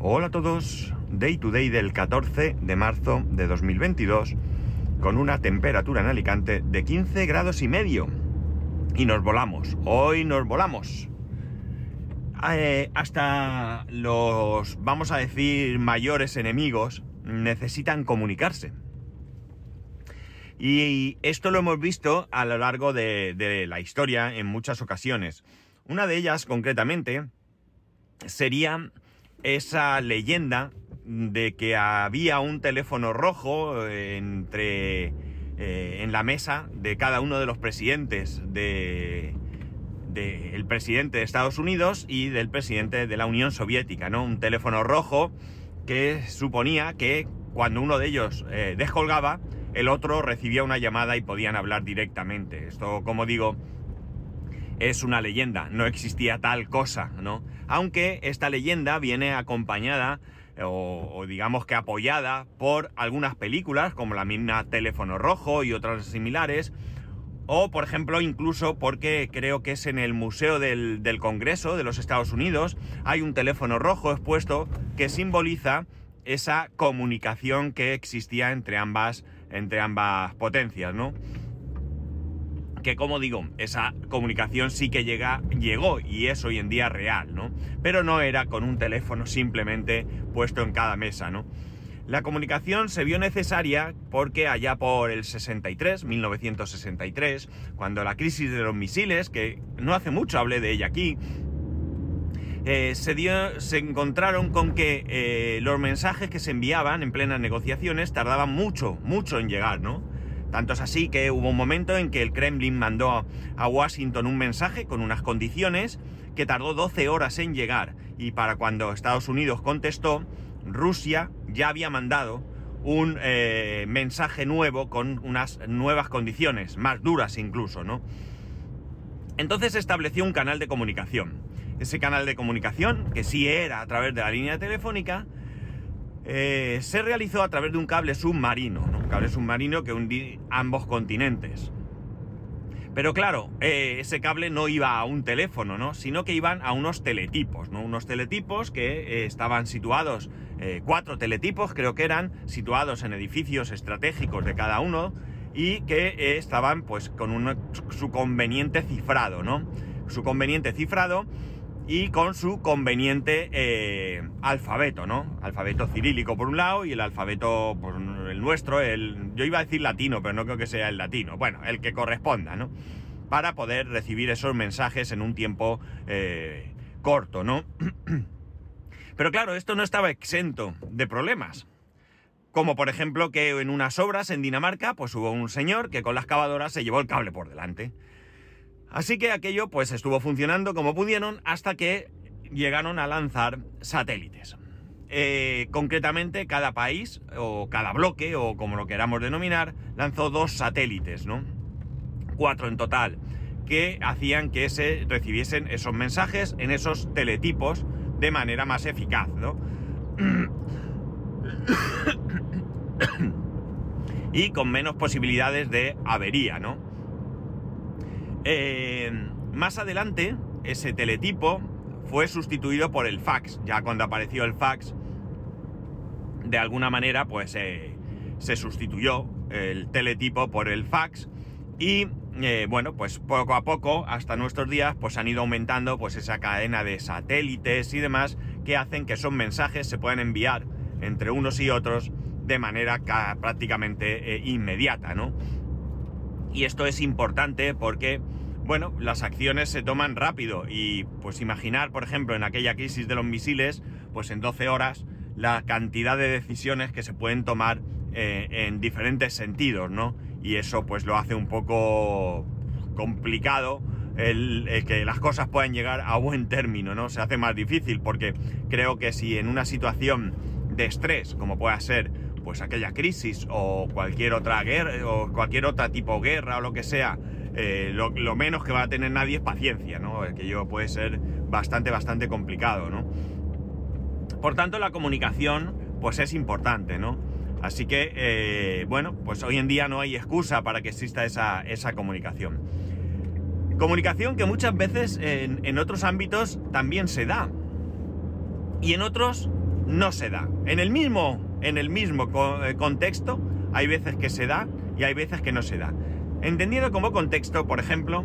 Hola a todos, Day to Day del 14 de marzo de 2022, con una temperatura en Alicante de 15 grados y medio. Y nos volamos, hoy nos volamos. Eh, hasta los, vamos a decir, mayores enemigos necesitan comunicarse. Y esto lo hemos visto a lo largo de, de la historia en muchas ocasiones. Una de ellas, concretamente, sería esa leyenda de que había un teléfono rojo entre eh, en la mesa de cada uno de los presidentes de, presidente de Estados Unidos y del presidente de la Unión Soviética, ¿no? Un teléfono rojo que suponía que cuando uno de ellos eh, descolgaba, el otro recibía una llamada y podían hablar directamente. Esto, como digo, es una leyenda, no existía tal cosa, ¿no? Aunque esta leyenda viene acompañada o, digamos que apoyada por algunas películas como la misma Teléfono Rojo y otras similares, o por ejemplo incluso porque creo que es en el Museo del, del Congreso de los Estados Unidos, hay un teléfono rojo expuesto que simboliza esa comunicación que existía entre ambas, entre ambas potencias, ¿no? Que como digo, esa comunicación sí que llega, llegó y es hoy en día real, ¿no? Pero no era con un teléfono simplemente puesto en cada mesa, ¿no? La comunicación se vio necesaria porque allá por el 63, 1963, cuando la crisis de los misiles, que no hace mucho hablé de ella aquí, eh, se, dio, se encontraron con que eh, los mensajes que se enviaban en plenas negociaciones tardaban mucho, mucho en llegar, ¿no? Tanto es así que hubo un momento en que el Kremlin mandó a Washington un mensaje con unas condiciones que tardó 12 horas en llegar y para cuando Estados Unidos contestó, Rusia ya había mandado un eh, mensaje nuevo con unas nuevas condiciones, más duras incluso, ¿no? Entonces se estableció un canal de comunicación. Ese canal de comunicación, que sí era a través de la línea telefónica, eh, se realizó a través de un cable submarino, un cable submarino que hundí ambos continentes. Pero claro, eh, ese cable no iba a un teléfono, ¿no? Sino que iban a unos teletipos, ¿no? Unos teletipos que eh, estaban situados, cuatro teletipos creo que eran, situados en edificios estratégicos de cada uno y que estaban pues con su conveniente cifrado, ¿no? Su conveniente cifrado y con su conveniente eh, alfabeto, ¿no? Alfabeto cirílico por un lado y el alfabeto, pues el nuestro, el, yo iba a decir latino, pero no creo que sea el latino, bueno, el que corresponda, ¿no? Para poder recibir esos mensajes en un tiempo eh, corto, ¿no? Pero claro, esto no estaba exento de problemas. Como por ejemplo que en unas obras en Dinamarca, pues hubo un señor que con la excavadora se llevó el cable por delante. Así que aquello pues estuvo funcionando como pudieron hasta que llegaron a lanzar satélites. Eh, concretamente, cada país, o cada bloque, o como lo queramos denominar, lanzó dos satélites, ¿no? Cuatro en total, que hacían que se recibiesen esos mensajes en esos teletipos de manera más eficaz, ¿no? y con menos posibilidades de avería, ¿no? Eh, más adelante, ese teletipo fue sustituido por el fax. Ya cuando apareció el fax, de alguna manera, pues eh, se sustituyó el teletipo por el fax. Y eh, bueno, pues poco a poco, hasta nuestros días, pues han ido aumentando pues esa cadena de satélites y demás que hacen que esos mensajes se puedan enviar entre unos y otros de manera prácticamente inmediata, ¿no? Y esto es importante porque, bueno, las acciones se toman rápido y pues imaginar, por ejemplo, en aquella crisis de los misiles, pues en 12 horas, la cantidad de decisiones que se pueden tomar eh, en diferentes sentidos, ¿no? Y eso pues lo hace un poco complicado el, que las cosas puedan llegar a buen término, ¿no? Se hace más difícil porque creo que si en una situación de estrés, como pueda ser pues aquella crisis o cualquier otra guerra o cualquier otra tipo de guerra o lo que sea, eh, lo, menos que va a tener nadie es paciencia, ¿no? Que yo puede ser bastante, bastante complicado, ¿no? Por tanto, la comunicación, pues es importante, ¿no? Así que, eh, bueno, pues hoy en día no hay excusa para que exista esa, esa comunicación. Comunicación que muchas veces en otros ámbitos también se da. Y en otros no se da. En el mismo, en el mismo eh, contexto hay veces que se da y hay veces que no se da. Entendiendo como contexto, por ejemplo,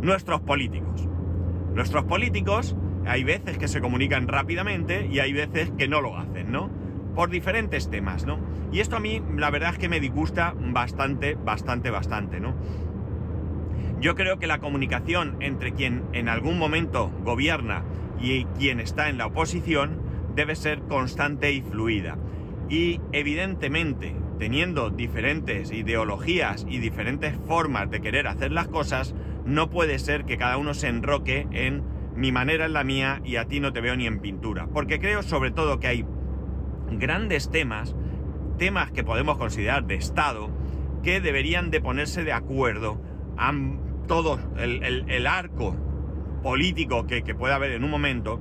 nuestros políticos. Nuestros políticos hay veces que se comunican rápidamente y hay veces que no lo hacen, ¿no? Por diferentes temas, ¿no? Y esto a mí la verdad es que me disgusta bastante, bastante, bastante, ¿no? Yo creo que la comunicación entre quien en algún momento gobierna y quien está en la oposición debe ser constante y fluida. Y evidentemente, teniendo diferentes ideologías y diferentes formas de querer hacer las cosas, no puede ser que cada uno se enroque en mi manera es la mía y a ti no te veo ni en pintura. Porque creo sobre todo que hay grandes temas, temas que podemos considerar de Estado, que deberían de ponerse de acuerdo a todo el, arco político que, que pueda haber en un momento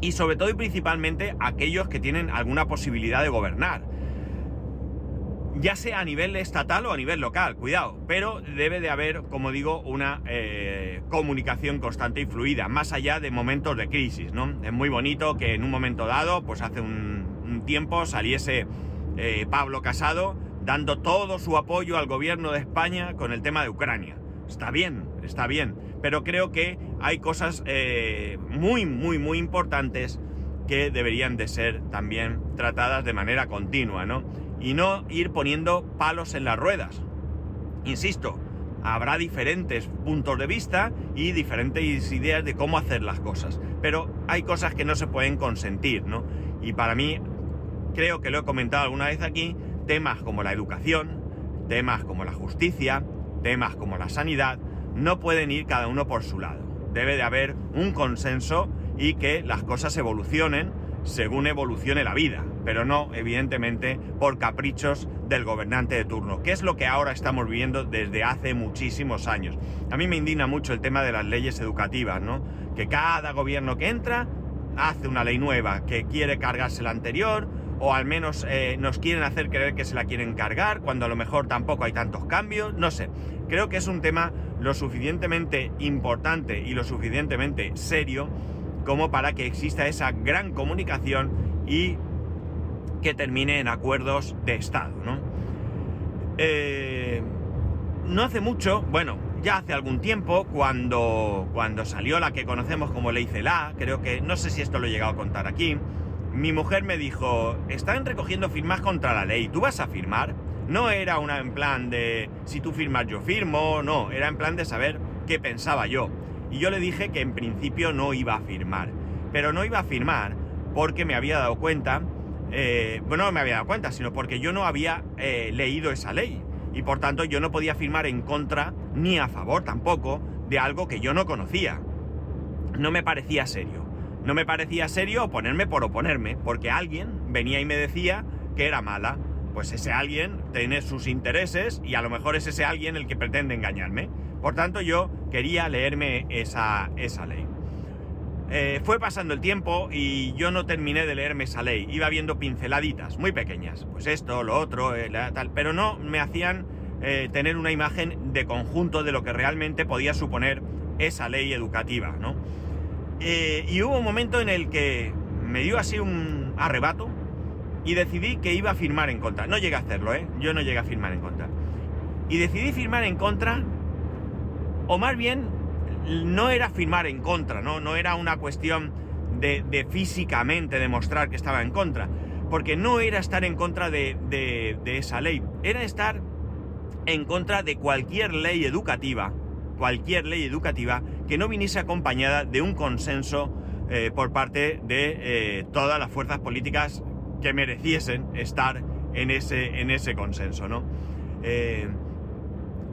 y sobre todo y principalmente aquellos que tienen alguna posibilidad de gobernar. Ya sea a nivel estatal o a nivel local, cuidado, pero debe de haber, como digo, una eh, comunicación constante y fluida, más allá de momentos de crisis, ¿no? Es muy bonito que en un momento dado, pues hace un, tiempo, saliese eh, Pablo Casado dando todo su apoyo al gobierno de España con el tema de Ucrania. Está bien, está bien, pero creo que hay cosas eh, muy, muy, muy importantes que deberían de ser también tratadas de manera continua, ¿no? Y no ir poniendo palos en las ruedas. Insisto, habrá diferentes puntos de vista y diferentes ideas de cómo hacer las cosas, pero hay cosas que no se pueden consentir, ¿no? Y para mí, creo que lo he comentado alguna vez aquí, temas como la educación, temas como la justicia, temas como la sanidad no pueden ir cada uno por su lado. Debe de haber un consenso y que las cosas evolucionen según evolucione la vida, pero no, evidentemente, por caprichos del gobernante de turno, que es lo que ahora estamos viviendo desde hace muchísimos años. A mí me indigna mucho el tema de las leyes educativas, ¿no? Que cada gobierno que entra hace una ley nueva que quiere cargarse la anterior, o al menos eh, nos quieren hacer creer que se la quieren cargar, cuando a lo mejor tampoco hay tantos cambios, no sé. Creo que es un tema lo suficientemente importante y lo suficientemente serio como para que exista esa gran comunicación y que termine en acuerdos de Estado, ¿no? Eh, no hace mucho, bueno, ya hace algún tiempo, cuando, cuando salió la que conocemos como Ley CELA, creo que, no sé si esto lo he llegado a contar aquí, mi mujer me dijo, están recogiendo firmas contra la ley, ¿tú vas a firmar? No era una en plan de, si tú firmas yo firmo, no, era en plan de saber qué pensaba yo. Y yo le dije que en principio no iba a firmar, pero no iba a firmar porque me había dado cuenta, eh, bueno, no me había dado cuenta, sino porque yo no había eh, leído esa ley. Y por tanto yo no podía firmar en contra ni a favor tampoco de algo que yo no conocía. No me parecía serio. No me parecía serio oponerme por oponerme, porque alguien venía y me decía que era mala. Pues ese alguien tiene sus intereses y a lo mejor es ese alguien el que pretende engañarme. Por tanto, yo quería leerme esa, esa ley. Eh, fue pasando el tiempo y yo no terminé de leerme esa ley. Iba viendo pinceladitas muy pequeñas. Pues esto, lo otro, eh, tal. Pero no me hacían eh, tener una imagen de conjunto de lo que realmente podía suponer esa ley educativa, ¿no? Eh, y hubo un momento en el que me dio así un arrebato y decidí que iba a firmar en contra. No llegué a hacerlo, ¿eh? Yo no llegué a firmar en contra. Y decidí firmar en contra, o más bien, no era firmar en contra, no, no era una cuestión de, físicamente demostrar que estaba en contra, porque no era estar en contra de esa ley, era estar en contra de cualquier ley educativa cualquier ley educativa que no viniese acompañada de un consenso eh, por parte de eh, todas las fuerzas políticas que mereciesen estar en ese, en ese consenso, ¿no? Eh,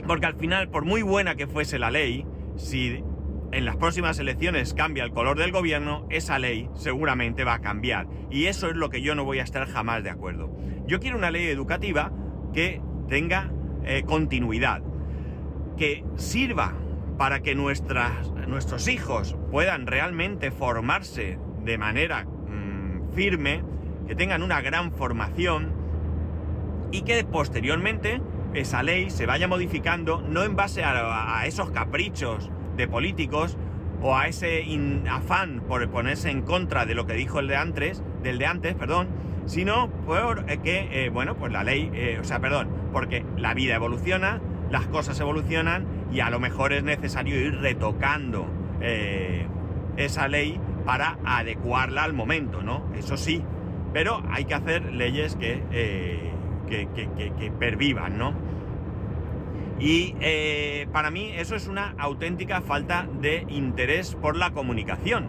porque al final, por muy buena que fuese la ley, si en las próximas elecciones cambia el color del gobierno, esa ley seguramente va a cambiar. Y eso es lo que yo no voy a estar jamás de acuerdo. Yo quiero una ley educativa que tenga continuidad, que sirva para que nuestras, nuestros hijos puedan realmente formarse de manera mm, firme, que tengan una gran formación y que posteriormente esa ley se vaya modificando no en base a, esos caprichos de políticos, o a ese afán por ponerse en contra de lo que dijo el de antes, del de antes, perdón, sino por que, bueno, pues la ley, o sea, perdón, porque la vida evoluciona, las cosas evolucionan y a lo mejor es necesario ir retocando esa ley para adecuarla al momento, ¿no? Eso sí, pero hay que hacer leyes que, eh, que, pervivan, ¿no? Y eh, para mí eso es una auténtica falta de interés por la comunicación.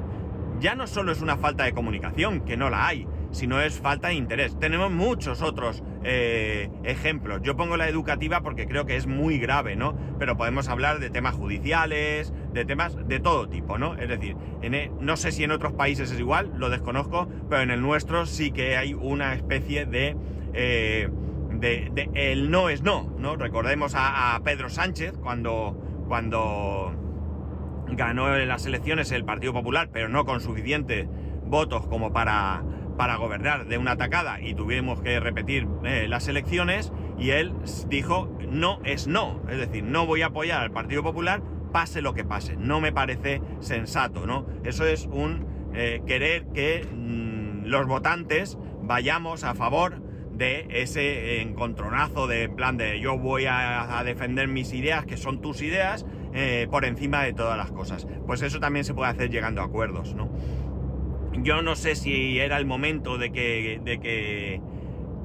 Ya no solo es una falta de comunicación, que no la hay, sino es falta de interés. Tenemos muchos otros eh, ejemplos. Yo pongo la educativa porque creo que es muy grave, ¿no? Pero podemos hablar de temas judiciales, de temas de todo tipo, ¿no? Es decir, e, no sé si en otros países es igual, lo desconozco, pero en el nuestro sí que hay una especie de... Eh, de, el no es no, ¿no? Recordemos a, Pedro Sánchez cuando, cuando ganó en las elecciones el Partido Popular, pero no con suficientes votos como para, para gobernar de una atacada y tuvimos que repetir eh, las elecciones y él dijo no es no, es decir, no voy a apoyar al Partido Popular pase lo que pase, no me parece sensato, ¿no? Eso es un eh, querer que mm, los votantes vayamos a favor de ese encontronazo de plan de yo voy a, defender mis ideas, que son tus ideas, eh, por encima de todas las cosas. Pues eso también se puede hacer llegando a acuerdos, ¿no? Yo no sé si era el momento de que, de que,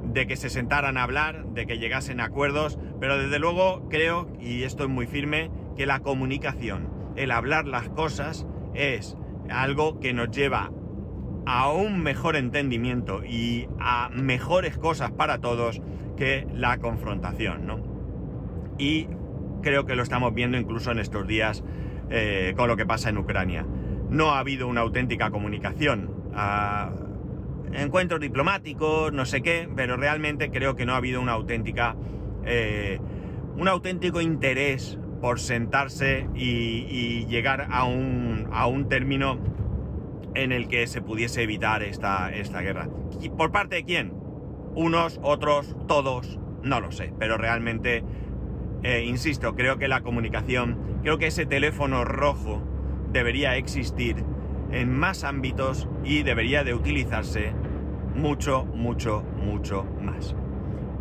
de que se sentaran a hablar, de que llegasen a acuerdos, pero desde luego creo, y estoy muy firme, que la comunicación, el hablar las cosas, es algo que nos lleva a un mejor entendimiento y a mejores cosas para todos que la confrontación, ¿no? Y creo que lo estamos viendo incluso en estos días eh, con lo que pasa en Ucrania no ha habido una auténtica comunicación. encuentros diplomáticos, no sé qué, pero realmente creo que no ha habido una auténtica. Eh, un auténtico interés por sentarse y, llegar a un, a un, término en el que se pudiese evitar esta, esta guerra. ¿Y ¿Por parte de quién? Unos, otros, todos, no lo sé, pero realmente, eh, insisto, creo que la comunicación, creo que ese teléfono rojo debería existir en más ámbitos y debería de utilizarse mucho, mucho, mucho más.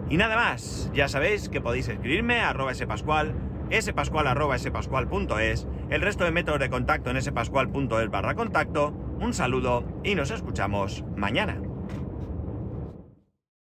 Y nada más, ya sabéis que podéis escribirme a arroba spascual, spascual arroba spascual.es, el resto de métodos de contacto en spascual.es barra contacto, un saludo y nos escuchamos mañana.